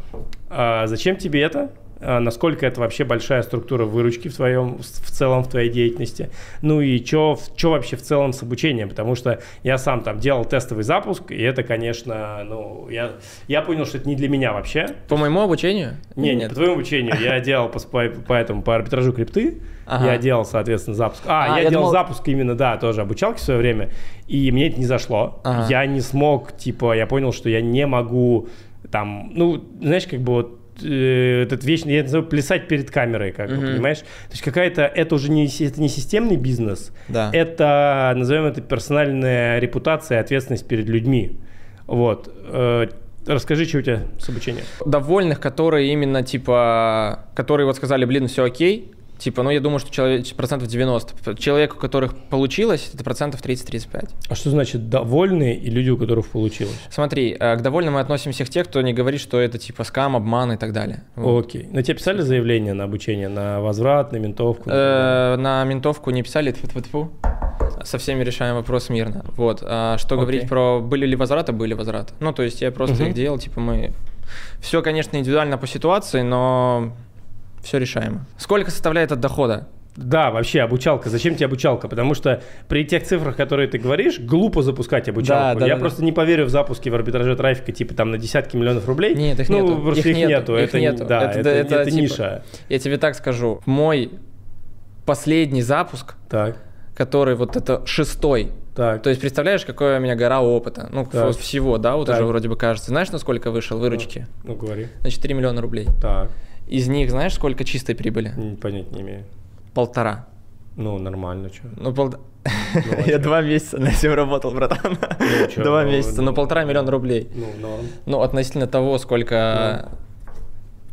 А зачем тебе это? А насколько это вообще большая структура выручки в твоем, в целом в твоей деятельности? Ну и что вообще в целом с обучением? Потому что я сам там делал тестовый запуск, и это, конечно, ну, я, я понял, что это не для меня вообще. По моему обучению? Не, не, по твоему обучению. Я делал по, по, по этому, по арбитражу крипты. Ага. Я делал, соответственно, запуск. А, А, я, я делал думал- запуск именно, да, тоже обучалки в свое время. И мне это не зашло. Ага. Я не смог, типа, я понял, что я не могу там, ну, знаешь, как бы вот э, этот вечный, я называю плясать перед камерой, как бы, Мгм. понимаешь? То есть какая-то, это уже не, это не системный бизнес, Да. это, назовем это, персональная репутация и ответственность перед людьми. Вот. Э, Расскажи, что у тебя с обучением. Довольных, которые именно, типа, которые вот сказали, блин, все окей, типа, ну я думаю, что человек, процентов 90. Человек, у которых получилось, это процентов 30-35. А что значит довольные и люди, у которых получилось? Смотри, э, к довольным мы относим всех тех, кто не говорит, что это типа скам, обман и так далее. Вот. Окей. На тебе писали заявление на обучение, на возврат, на ментовку? Э, На ментовку не писали, тьфу-тьфу-тьфу. со всеми решаем вопрос мирно. Вот. А что Окей. говорить про были ли возвраты, были возвраты. Ну, то есть я просто Мгм. их делал, типа мы... Все, конечно, индивидуально по ситуации, но все решаемо. Сколько составляет от дохода? Да, вообще обучалка. Зачем тебе обучалка? Потому что при тех цифрах, которые ты говоришь, глупо запускать обучалку. Да, да, Я да, просто не поверю в запуски в арбитраже трафика типа там на десятки миллионов рублей. Нет, их ну, нету. просто Их их, нету, нету. их это, нету. Да, Это- это, это, это типа- ниша. Я тебе так скажу. Мой последний запуск, Так, который вот это шестой, так. то есть представляешь, какая у меня гора опыта, ну Так. всего, да, вот Так. уже вроде бы кажется. Знаешь, на сколько вышел выручки? Ну, говори. На 4 миллиона рублей. Так, Из них знаешь, сколько чистой прибыли? понять не имею. Полтора. Ну, нормально, что. Ну, пол... а Я два месяца на этим работал, братан. чё, Два ну, месяца, ну ну, полтора миллиона рублей. Ну, норм. Ну, относительно того, сколько...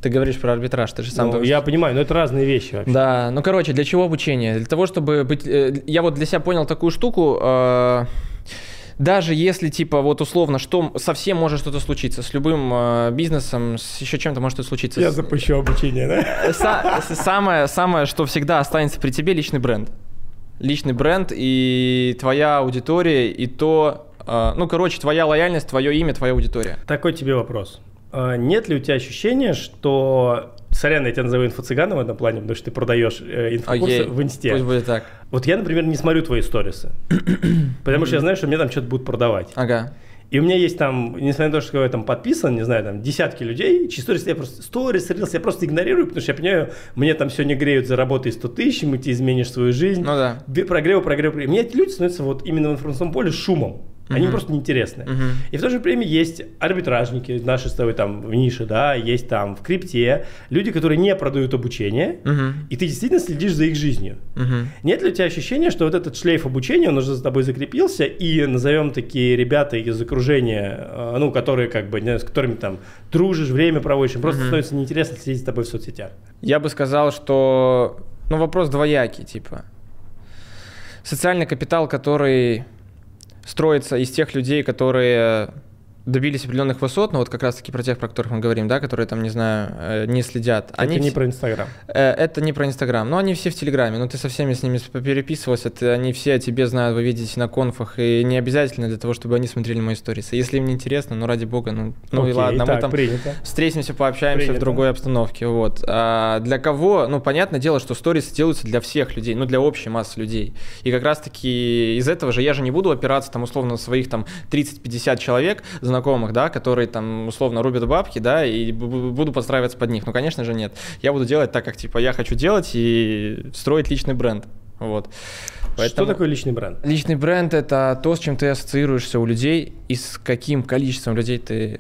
Ты говоришь про арбитраж, ты же сам... Ну, только я понимаю, но это разные вещи вообще. Да, ну, короче, для чего обучение? Для того, чтобы быть... э, Я вот для себя понял такую штуку, э, даже если, типа, вот условно, что совсем может что-то случиться с любым э, бизнесом, с еще чем-то может что-то случиться. Я запущу обучение, да? Са- с- самое, самое, что всегда останется при тебе, личный бренд. Личный бренд и твоя аудитория, и то, э, ну, короче, твоя лояльность, твое имя, твоя аудитория. Такой тебе вопрос. А Нет ли у тебя ощущения, что... Сорян, я тебя назову инфо-цыганом в этом плане, потому что ты продаешь э, инфокурсы Окей, в инсте. Пусть будет так. Вот я, например, не смотрю твои сторисы, потому что я знаю, что мне там что-то будут продавать. Ага. И у меня есть там, несмотря на то, что я там подписан, не знаю, там десятки людей, чьи сторис я просто, сторис, рилс я просто игнорирую, потому что я понимаю, мне там сегодня греют, заработай 100 тысяч, и ты изменишь свою жизнь. Ну да. Прогрев, прогрев, прогрев. Мне эти люди становятся вот именно в информационном поле шумом. Они Мгм. просто неинтересны. Мгм. И в то же время есть арбитражники, наши с тобой там в нише, да, есть там в крипте, люди, которые не продают обучение, Мгм. и ты действительно следишь за их жизнью. Мгм. Нет ли у тебя ощущения, что вот этот шлейф обучения, он уже за тобой закрепился, и назовем такие ребята из окружения, э, ну, которые как бы, не с которыми там дружишь, время проводишь, им просто Мгм. становится неинтересно следить за тобой в соцсетях. Я бы сказал, что ну, вопрос двоякий, типа. Социальный капитал, который строится из тех людей, которые добились определенных высот, ну вот как раз таки про тех, про которых мы говорим, да, которые там, не знаю, э, не следят. Это не все- про Инстаграм. Э, Это не про Инстаграм, но они все в Телеграме, ну ты со всеми с ними переписывался, ты, они все о тебе знают, вы видите на конфах, и не обязательно для того, чтобы они смотрели мои сторисы. Если им не интересно, ну ради бога, ну, ну и Окей, ладно, так, мы там принято. встретимся, пообщаемся Принято. в другой обстановке, вот. А для кого, ну понятное дело, что сторисы делаются для всех людей, ну для общей массы людей. И как раз-таки из этого же я же не буду опираться там условно на своих там 30-50 человек знакомых, да, которые там условно рубят бабки, да, и бу- бу- буду подстраиваться под них. Ну, конечно же, нет. Я буду делать так, как типа я хочу делать и строить личный бренд. Вот. Что Поэтому- такое личный бренд? Личный бренд это то, с чем ты ассоциируешься у людей и с каким количеством людей ты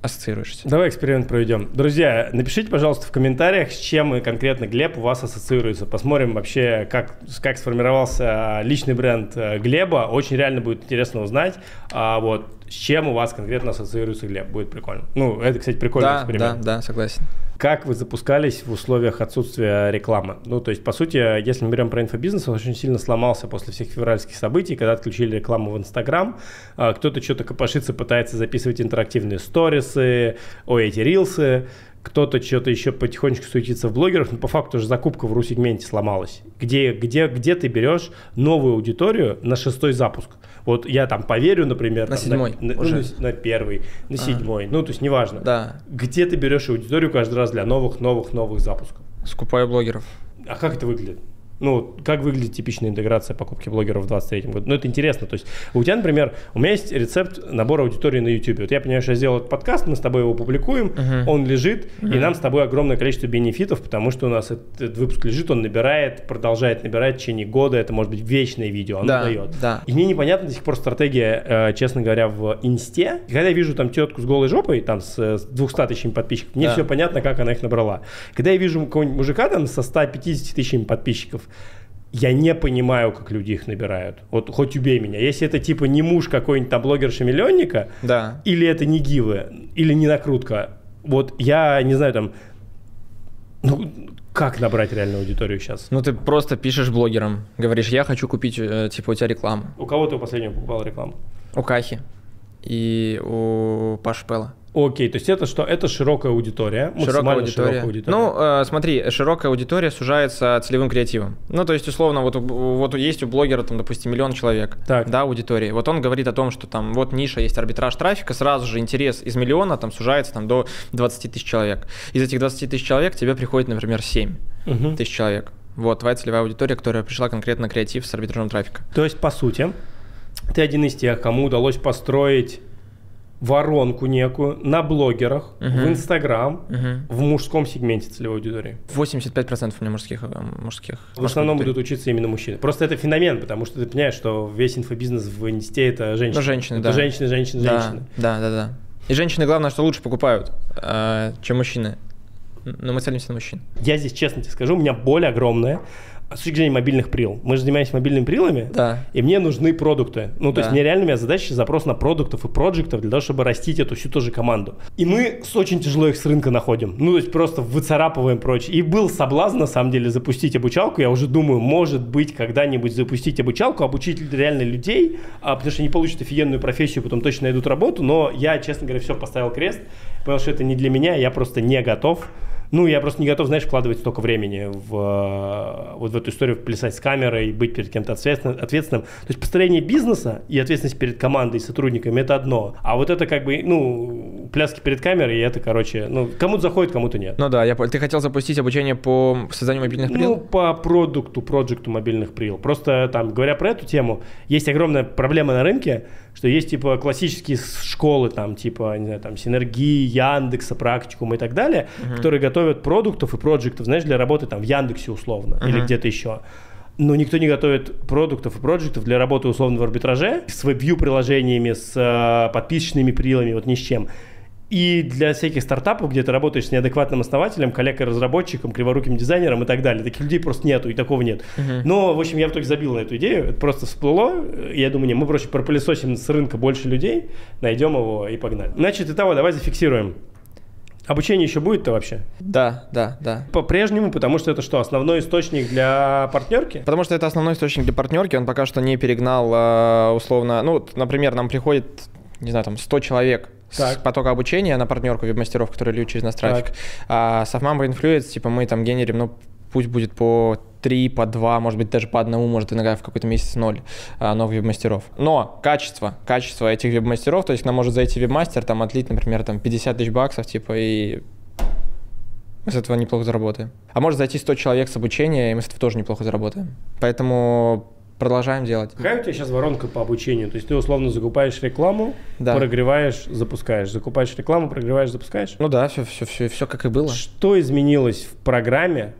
ассоциируешься. Давай эксперимент проведем. Друзья, напишите, пожалуйста, в комментариях, с чем конкретно Глеб у вас ассоциируется. Посмотрим вообще, как, как сформировался личный бренд э, Глеба. Очень реально будет интересно узнать, а, вот, с чем у вас конкретно ассоциируется Глеб. Будет прикольно. Ну, это, кстати, прикольный Да, да, эксперимент. да, согласен. Как вы запускались в условиях отсутствия рекламы? Ну, то есть, по сути, если мы берем про инфобизнес, он очень сильно сломался после всех февральских событий, когда отключили рекламу в Инстаграм. А, Кто-то что-то копошится, пытается записывать интерактивные сторисы, ой, эти рилсы. Кто-то что-то еще потихонечку суетится в блогерах, но по факту уже закупка в ру-сегменте сломалась. Где, где, где ты берешь новую аудиторию на шестой запуск? Вот я там поверю, например, На там, седьмой на, ну, уже. на- на первый, на А. седьмой, ну то есть неважно. Да, Где ты берешь аудиторию каждый раз для новых, новых, новых запусков? скупаю блогеров. А как это выглядит? Ну, как выглядит типичная интеграция покупки блогеров в 2023 году? Ну, это интересно. То есть, у тебя, например, у меня есть рецепт набора аудитории на YouTube. Вот я понимаю, что я сделал этот подкаст, мы с тобой его публикуем, Мгм. он лежит, и Мгм. нам с тобой огромное количество бенефитов, потому что у нас этот, этот выпуск лежит, он набирает, продолжает набирать в течение года, это может быть вечное видео, оно да, дает. да. И мне непонятна до сих пор стратегия, э, честно говоря, в инсте. И Когда я вижу там тетку с голой жопой, там с, э, с 200 тысячами подписчиков, мне Да. все понятно, как она их набрала. Когда я вижу какого-нибудь мужика там со 150 тысячами подписчиков, я не понимаю, как люди их набирают. Вот хоть убей меня. Если это типа не муж какой-нибудь там блогерша-миллионника, Да. или это не гивы, или не накрутка, вот я не знаю там, ну, как набрать реальную аудиторию сейчас? Ну, ты просто пишешь блогерам, говоришь, я хочу купить, э, типа, у тебя рекламу. У кого ты у последнего покупал рекламу? У Кахи и у Паши Пелла. Окей, то есть это что? Это широкая аудитория, Широкая аудитория. широкая аудитория. Ну, э, смотри, широкая аудитория сужается целевым креативом. Ну, то есть, условно, вот, вот есть у блогера, там, допустим, миллион человек, Так. да, аудитории. Вот он говорит о том, что там вот ниша есть арбитраж трафика, сразу же интерес из миллиона там сужается там до 20 тысяч человек. Из этих 20 тысяч человек тебе приходит, например, 7 Мгм. тысяч человек. Вот твоя целевая аудитория, которая пришла конкретно на креатив с арбитражом трафика. То есть, по сути, ты один из тех, кому удалось построить воронку некую на блогерах, в Мгм. Инстаграм, Мгм. в мужском сегменте целевой аудитории. 85% у меня мужских. э, мужских В основном будут учиться именно мужчины. Просто это феномен, потому что ты понимаешь, что весь инфобизнес в инсте это женщины. Ну, женщины, это да. женщины, женщины, Да, женщины. Да, да, да. И женщины, главное, что лучше покупают, э, чем мужчины. Но мы целимся на мужчин. Я здесь честно тебе скажу, у меня боль огромная с точки зрения мобильных прил. Мы же занимаемся мобильными прилами, Да. и мне нужны продукты. Ну, то есть Да. мне реально у меня задача запрос на продуктов и проектов для того, чтобы растить эту всю тоже команду. И мы с очень тяжело их с рынка находим. Ну, то есть просто выцарапываем прочее. И был соблазн, на самом деле, запустить обучалку. Я уже думаю, может быть, когда-нибудь запустить обучалку, обучить реально людей, а, потому что они получат офигенную профессию, потом точно найдут работу. Но я, честно говоря, все поставил крест, потому что это не для меня, я просто не готов. Ну, я просто не готов, знаешь, вкладывать столько времени в, э, вот в эту историю, плясать с камерой, быть перед кем-то ответственным, ответственным. То есть построение бизнеса и ответственность перед командой и сотрудниками – это одно. А вот это как бы, ну, пляски перед камерой, и это, короче, ну, кому-то заходит, кому-то нет. Ну да, я. Ты хотел запустить обучение по созданию мобильных Ну, прил? по продукту, проекту мобильных прил. Просто там, говоря про эту тему, есть огромная проблема на рынке, что есть типа классические школы, там, типа, не знаю, там, Синергии, Яндекса, Практикум и так далее, которые готовят продуктов и проектов, знаешь, для работы там в Яндексе условно или Мгм. где-то еще. но никто не готовит продуктов и проектов для работы условно в арбитраже с веб приложениями, с э, подписочными прилами, вот ни с чем. И для всяких стартапов, где ты работаешь с неадекватным основателем, коллегой-разработчиком, криворуким дизайнером и так далее. Таких людей просто нету, и такого нет. Uh-huh. Но, в общем, я в итоге забил на эту идею. Это просто всплыло. Я думаю, не, мы проще пропылесосим с рынка больше людей, найдем его и погнали. Значит, итого, давай зафиксируем. Обучение еще будет-то вообще? Да, да, да. По-прежнему, потому что это что, основной источник для партнерки? Потому что это основной источник для партнерки, он пока что не перегнал а, условно, ну, например, нам приходит, не знаю, там 100 человек так. с потока обучения на партнерку веб-мастеров, которые льют через наш трафик. Так. А с Mamba Influence, типа, мы там генерим, ну, пусть будет по 3, по 2, может быть, даже по одному, может, иногда в какой-то месяц ноль а, новых веб-мастеров. Но качество, качество этих веб-мастеров, то есть к нам может зайти веб-мастер, там, отлить, например, там 50 тысяч баксов, типа, и мы с этого неплохо заработаем. А может зайти 100 человек с обучения, и мы с этого тоже неплохо заработаем. Поэтому продолжаем делать. Какая у тебя сейчас воронка по обучению? То есть ты условно закупаешь рекламу, да. прогреваешь, запускаешь. Закупаешь рекламу, прогреваешь, запускаешь? Ну да, все, все, все, все как и было. Что изменилось в программе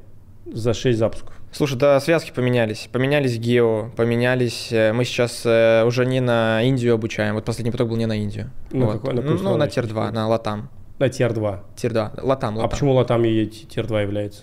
за 6 запусков? Слушай, да, связки поменялись. Поменялись гео, поменялись. Э, мы сейчас э, уже не на Индию обучаем. Вот последний поток был не на Индию. Ну, вот. какой, на ну, ну, на tier-2, на LATAM. На tier-2? Tier-2, LATAM, LATAM. А почему LATAM и tier-2 является?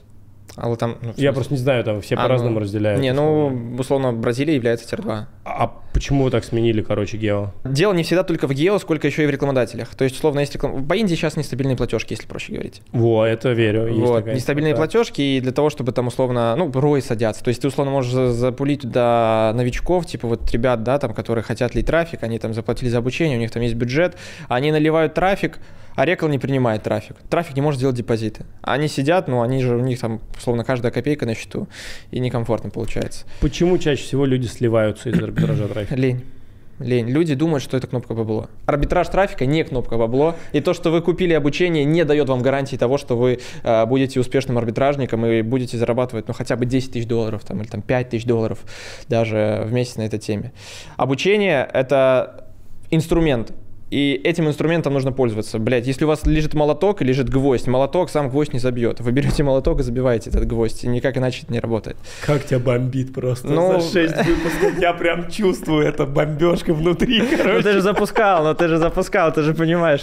А вот там, ну, я просто не знаю, там все а, по-разному ну, разделяют. Не, ну, условно, Бразилия является tier-2. А почему вы так сменили, короче, гео? Дело не всегда только в гео, сколько еще и в рекламодателях. То есть, условно, есть реклам... По Индии сейчас нестабильные платежки, если проще говорить. Во, это верю. Есть вот, нестабильные да. платежки, и для того, чтобы там, условно, ну, ROI садятся. То есть, ты, условно, можешь запулить туда новичков, типа вот ребят, да, там, которые хотят лить трафик, они там заплатили за обучение, у них там есть бюджет, они наливают трафик, а Рекл не принимает трафик. Трафик не может сделать депозиты. Они сидят, ну, они же, у них там, условно, каждая копейка на счету, и некомфортно получается. Почему чаще всего люди сливаются из арбитража трафика? Лень. Лень. Люди думают, что это кнопка бабло. Арбитраж трафика не кнопка бабло. И то, что вы купили обучение, не дает вам гарантии того, что вы э, будете успешным арбитражником и будете зарабатывать ну, хотя бы 10 тысяч долларов там, или там, 5 тысяч долларов даже в месяц на этой теме. Обучение – это инструмент. И этим инструментом нужно пользоваться. Блять, если у вас лежит молоток и лежит гвоздь, молоток сам гвоздь не забьет. Вы берете молоток и забиваете этот гвоздь, и никак иначе это не работает. Как тебя бомбит просто ну... за 6 выпусков. Я прям чувствую это бомбежка внутри, короче. Ну ты же запускал, ну ты же запускал, ты же понимаешь.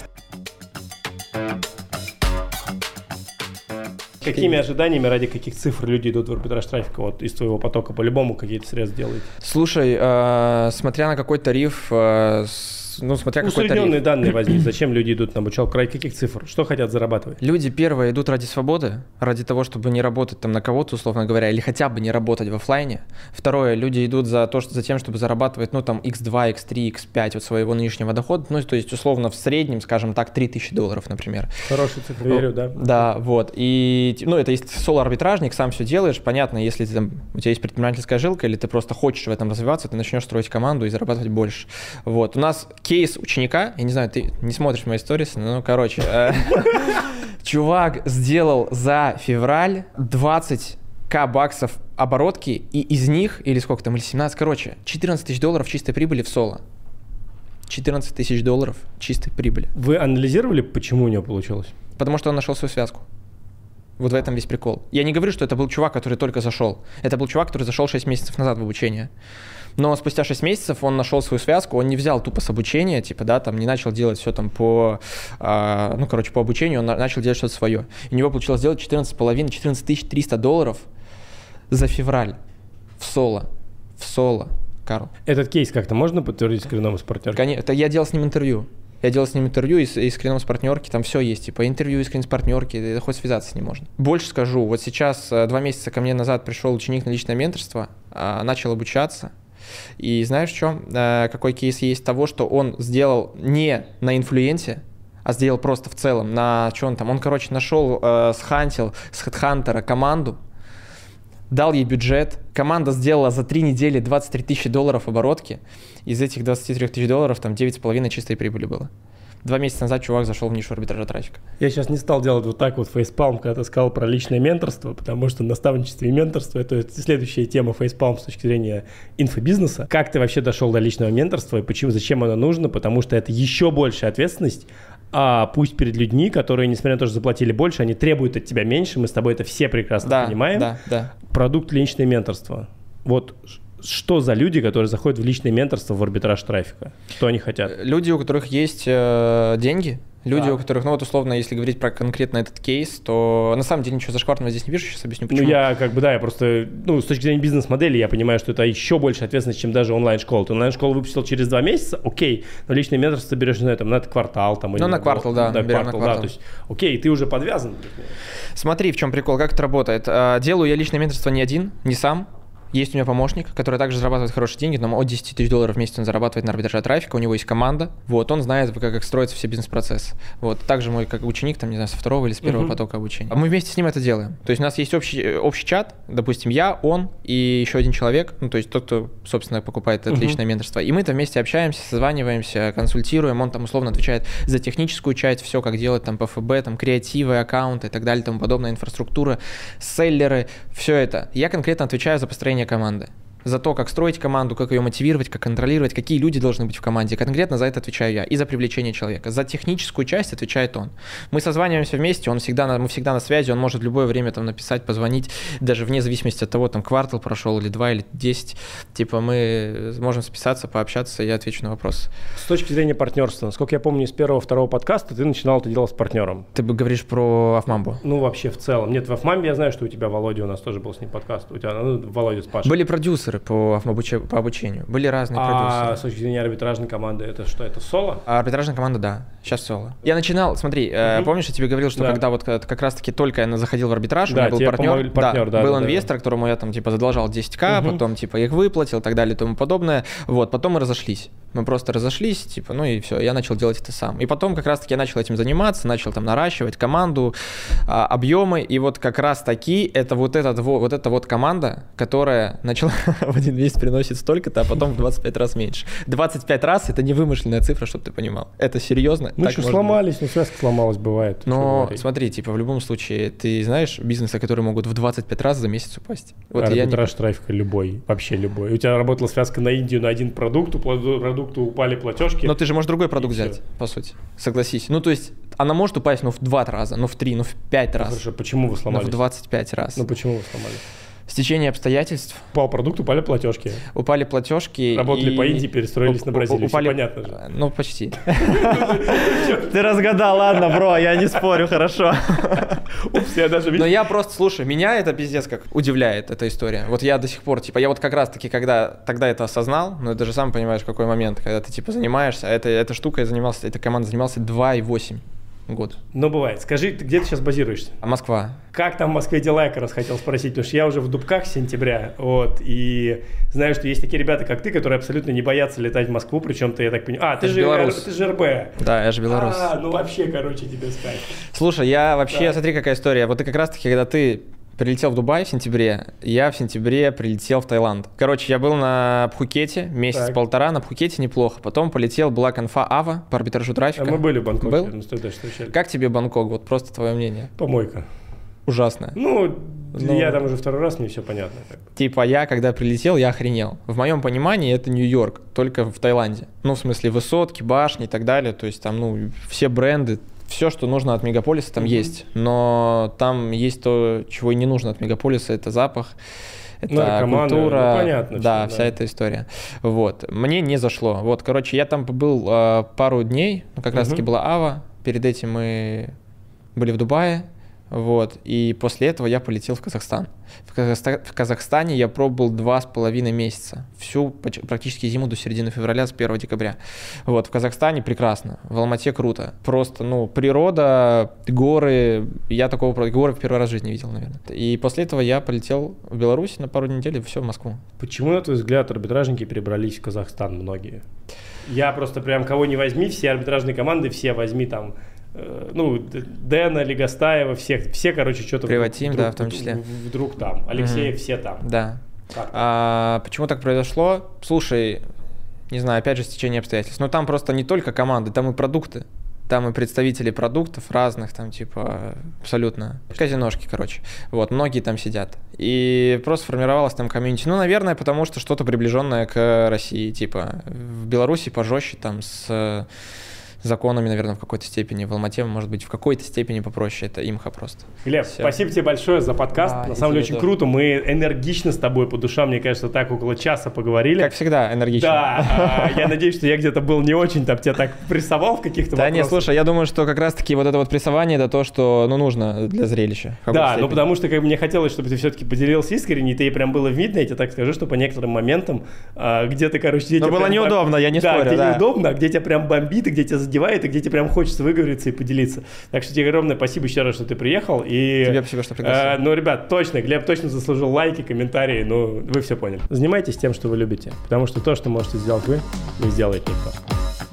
Какими ожиданиями, ради каких цифр люди идут в арбитраж трафика вот из твоего потока? По-любому какие-то средства делают. Слушай, э, смотря на какой тариф, э, ну, смотря какой тариф. данные возьми. Зачем люди идут на обучалку? Ради каких цифр? Что хотят зарабатывать? Люди, первое, идут ради свободы, ради того, чтобы не работать там на кого-то, условно говоря, или хотя бы не работать в офлайне. Второе, люди идут за, то, что, за тем, чтобы зарабатывать, ну, там, x2, x3, x5 от своего нынешнего дохода. Ну, то есть, условно, в среднем, скажем так, 3000 долларов, например. Хороший цифр, верю, да. Да, вот. И, ну, это есть соло-арбитражник, сам все делаешь. Понятно, если ты, там, у тебя есть предпринимательская жилка, или ты просто хочешь в этом развиваться, ты начнешь строить команду и зарабатывать больше. Вот. У нас кейс ученика, я не знаю, ты не смотришь мои сторис, ну, короче, э, чувак сделал за февраль 20 к баксов оборотки, и из них, или сколько там, или 17, короче, 14 тысяч долларов чистой прибыли в соло. 14 тысяч долларов чистой прибыли. Вы анализировали, почему у него получилось? Потому что он нашел свою связку. Вот в этом весь прикол. Я не говорю, что это был чувак, который только зашел. Это был чувак, который зашел 6 месяцев назад в обучение. Но спустя 6 месяцев он нашел свою связку, он не взял тупо с обучения, типа, да, там не начал делать все там по, а, ну, короче, по обучению, он начал делать что-то свое. И у него получилось сделать 14,5, 14 300 долларов за февраль в соло, в соло, Карл. Этот кейс как-то можно подтвердить скрином из партнерки? Конечно, я делал с ним интервью. Я делал с ним интервью и, и скрином с партнерки, там все есть, типа интервью и скрин с партнерки, хоть связаться не можно. Больше скажу, вот сейчас, э, два месяца ко мне назад пришел ученик на личное менторство, а, начал обучаться, и знаешь что? Э, какой кейс есть того, что он сделал не на инфлюенсе, а сделал просто в целом на что он там. Он, короче, нашел, э, схантил с HeadHunter команду, дал ей бюджет, команда сделала за три недели 23 тысячи долларов оборотки, из этих 23 тысяч долларов там 9,5 чистой прибыли было. Два месяца назад чувак зашел в нишу арбитража трафика. Я сейчас не стал делать вот так вот фейспалм, когда ты сказал про личное менторство, потому что наставничество и менторство – это следующая тема фейспалм с точки зрения инфобизнеса. Как ты вообще дошел до личного менторства и почему, зачем оно нужно? Потому что это еще большая ответственность, а пусть перед людьми, которые, несмотря на то, что заплатили больше, они требуют от тебя меньше, мы с тобой это все прекрасно да, понимаем. Да, да. Продукт личное менторство. вот что за люди, которые заходят в личное менторство в арбитраж трафика? Что они хотят? Люди, у которых есть э, деньги, Люди, Да. у которых, ну вот условно, если говорить про конкретно этот кейс, то на самом деле ничего зашкварного здесь не вижу, сейчас объясню почему. Ну, я как бы, да, я просто, ну, с точки зрения бизнес-модели, я понимаю, что это еще больше ответственность, чем даже онлайн-школа. Ты онлайн-школу выпустил через два месяца, окей, но личное менторство ты берешь, знаю, там, на этот квартал, там, или Ну, на квартал, да, берем на квартал, да, квартал. то есть, окей, ты уже подвязан. Смотри, в чем прикол, как это работает. А, Делаю я личное менторство не один, не сам. Есть у меня помощник, который также зарабатывает хорошие деньги, но от 10 тысяч долларов в месяц он зарабатывает на арбитраже трафика, у него есть команда, вот, он знает, как, как строятся все бизнес-процессы. Вот, также мой как ученик, там, не знаю, со второго или с первого Мгм. потока обучения. А мы вместе с ним это делаем. То есть у нас есть общий, общий чат, допустим, я, он и еще один человек, ну, то есть тот, кто, собственно, покупает это Мгм. личное менторство. И мы там вместе общаемся, созваниваемся, консультируем, он там условно отвечает за техническую часть, все, как делать там по ФБ, там креативы, аккаунты и так далее, тому подобное, инфраструктура, селлеры, все это. Я конкретно отвечаю за построение команды за то, как строить команду, как ее мотивировать, как контролировать, какие люди должны быть в команде. Конкретно за это отвечаю я. И за привлечение человека. За техническую часть отвечает он. Мы созваниваемся вместе, он всегда, на- мы всегда на связи, он может в любое время там написать, позвонить, даже вне зависимости от того, там квартал прошел или два, или десять. Типа мы можем списаться, пообщаться, я отвечу на вопрос. С точки зрения партнерства, насколько я помню, из первого-второго подкаста ты начинал это дело с партнером. Ты бы говоришь про Афмамбу. Ну, вообще в целом. Нет, в Афмаме я знаю, что у тебя Володя, у нас тоже был с ним подкаст. У тебя, ну, Володя с Пашей. Были продюсеры по, Афмобуче- по обучению, были разные а продюсеры. с точки зрения арбитражной команды, это что, это соло? А арбитражная команда, да, сейчас соло. Я начинал, смотри, э, Мгм. помнишь, я тебе говорил, что Да. когда вот как, раз-таки только я заходил в арбитраж, у Да, меня был партнер, партнер, да, был да, да. инвестор, которому я там типа задолжал 10к, Мгм. потом типа их выплатил и так далее и тому подобное. Вот, потом мы разошлись. Мы просто разошлись, типа, ну и все, я начал делать это сам. И потом как раз-таки я начал этим заниматься, начал там наращивать команду, а, объемы, и вот как раз-таки это вот, этот, во- вот эта вот команда, которая начала в один месяц приносит столько-то, а потом в 25 раз меньше. 25 раз это не вымышленная цифра, чтобы ты понимал. Это серьезно. Может быть. сломались, ну связка сломалась, бывает. Что Но смотри, типа в любом случае, ты знаешь бизнесы, которые могут в 25 раз за месяц упасть. Вот я не... Трафика любой, вообще любой. У тебя работала связка на Индию на один продукт, пла- продукту упали платежки. Но ты же можешь другой продукт взять, по сути. Согласись. Ну, то есть, она может упасть, ну, в 2 раза, ну, в 3, ну, в 5 Ну, раз. Хорошо, почему вы Ну, сломались? в 25 раз. Ну почему вы сломались? Стечение обстоятельств, По продукту упали платежки. упали платежки. Работали и- по Индии, перестроились у- на Бразилию. Упали... понятно же. Ну, почти. Ты разгадал, ладно, бро, я не спорю, хорошо. Упс, я даже Но я просто, слушай, меня это пиздец как удивляет, эта история. Вот я до сих пор, типа, я вот как раз-таки, когда тогда это осознал, ну, это же сам понимаешь, какой момент, когда ты, типа, занимаешься, а это, эта штука я занимался, эта команда занимался 2,8 года. Но бывает. Скажи, ты где ты сейчас базируешься? А Москва? Как там в Москве дела, я как раз хотел спросить, потому что я уже в Дубках с сентября, вот, и знаю, что есть такие ребята, как ты, которые абсолютно не боятся летать в Москву, причем ты, я так понимаю, а, ты ж же, белорус. ты же РБ. Да, я же белорус. А, ну вообще, короче, тебе сказать. Слушай, я вообще, Да. смотри, какая история. Вот ты как раз-таки, когда ты прилетел в Дубай в сентябре, я в сентябре прилетел в Таиланд. Короче, я был на Пхукете месяц-полтора, на Пхукете неплохо. Потом полетел, была конфа Ава по арбитражу А трафика. мы были в Бангкоке, Был? мы даже встречались. Как тебе Бангкок? Вот просто твое мнение. Помойка. Ужасно. Ну, Ну. я там уже второй раз, мне все понятно. Типа я, когда прилетел, я охренел. В моем понимании это Нью-Йорк, только в Таиланде. Ну, в смысле, высотки, башни и так далее. То есть там, ну, все бренды, все, что нужно от мегаполиса, там Мгм. есть. Но там есть то, чего и не нужно от мегаполиса. Это запах, это Наркоманы, культура. ну, понятно Да, всё, вся да. эта история. Вот. Мне не зашло. Вот, короче, я там побыл э, пару дней. Ну, как раз-таки Мгм. была Ава. Перед этим мы были в Дубае. Вот, и после этого я полетел в Казахстан. В, Казахста- в Казахстане я пробыл два с половиной месяца. Всю практически зиму до середины февраля, с 1 декабря. Вот, в Казахстане прекрасно, в Алмате круто. Просто, ну, природа, горы, я такого, горы в первый раз в жизни видел, наверное. И после этого я полетел в Беларусь на пару недель и все, в Москву. Почему, на твой взгляд, арбитражники перебрались в Казахстан многие? Я просто прям кого не возьми, все арбитражные команды, все возьми там, ну, Д- Дэна, Легостаева, всех, все, короче, что-то... Приватим, вдруг- да, в том числе. Вдруг там. Алексеев, Мгм. все там. Да. Как? А, почему так произошло? Слушай, не знаю, опять же, стечение обстоятельств. Но там просто не только команды, там и продукты. Там и представители продуктов разных, там типа абсолютно казиношки, короче. Вот, многие там сидят. И просто формировалась там комьюнити. Ну, наверное, потому что что-то приближенное к России. Типа в Беларуси пожестче там с законами, наверное, в какой-то степени. В Алмате, может быть, в какой-то степени попроще. Это имха просто. Глеб, Всё. спасибо тебе большое за подкаст. Да, На самом деле очень тоже. круто. Мы энергично с тобой по душам, мне кажется, так около часа поговорили. Как всегда, энергично. Да, а, я надеюсь, что я где-то был не очень там тебя так прессовал в каких-то Да не, вопросах. слушай, я думаю, что как раз-таки вот это вот прессование, это то, что, ну, нужно для зрелища. Да, ну потому что как бы мне хотелось, чтобы ты все-таки поделился искренне, и ты прям было видно, я тебе так скажу, что по некоторым моментам а, где-то, короче, где Но тебя было неудобно, я не да, спорю, где да. неудобно, а где тебя прям бомбит, и где тебя задевает, и где тебе прям хочется выговориться и поделиться. Так что тебе огромное спасибо еще раз, что ты приехал. И, Тебе спасибо, что пригласил. э, ну, ребят, точно, Глеб точно заслужил лайки, комментарии, ну, вы все поняли. Занимайтесь тем, что вы любите, потому что то, что можете сделать вы, не сделает никто.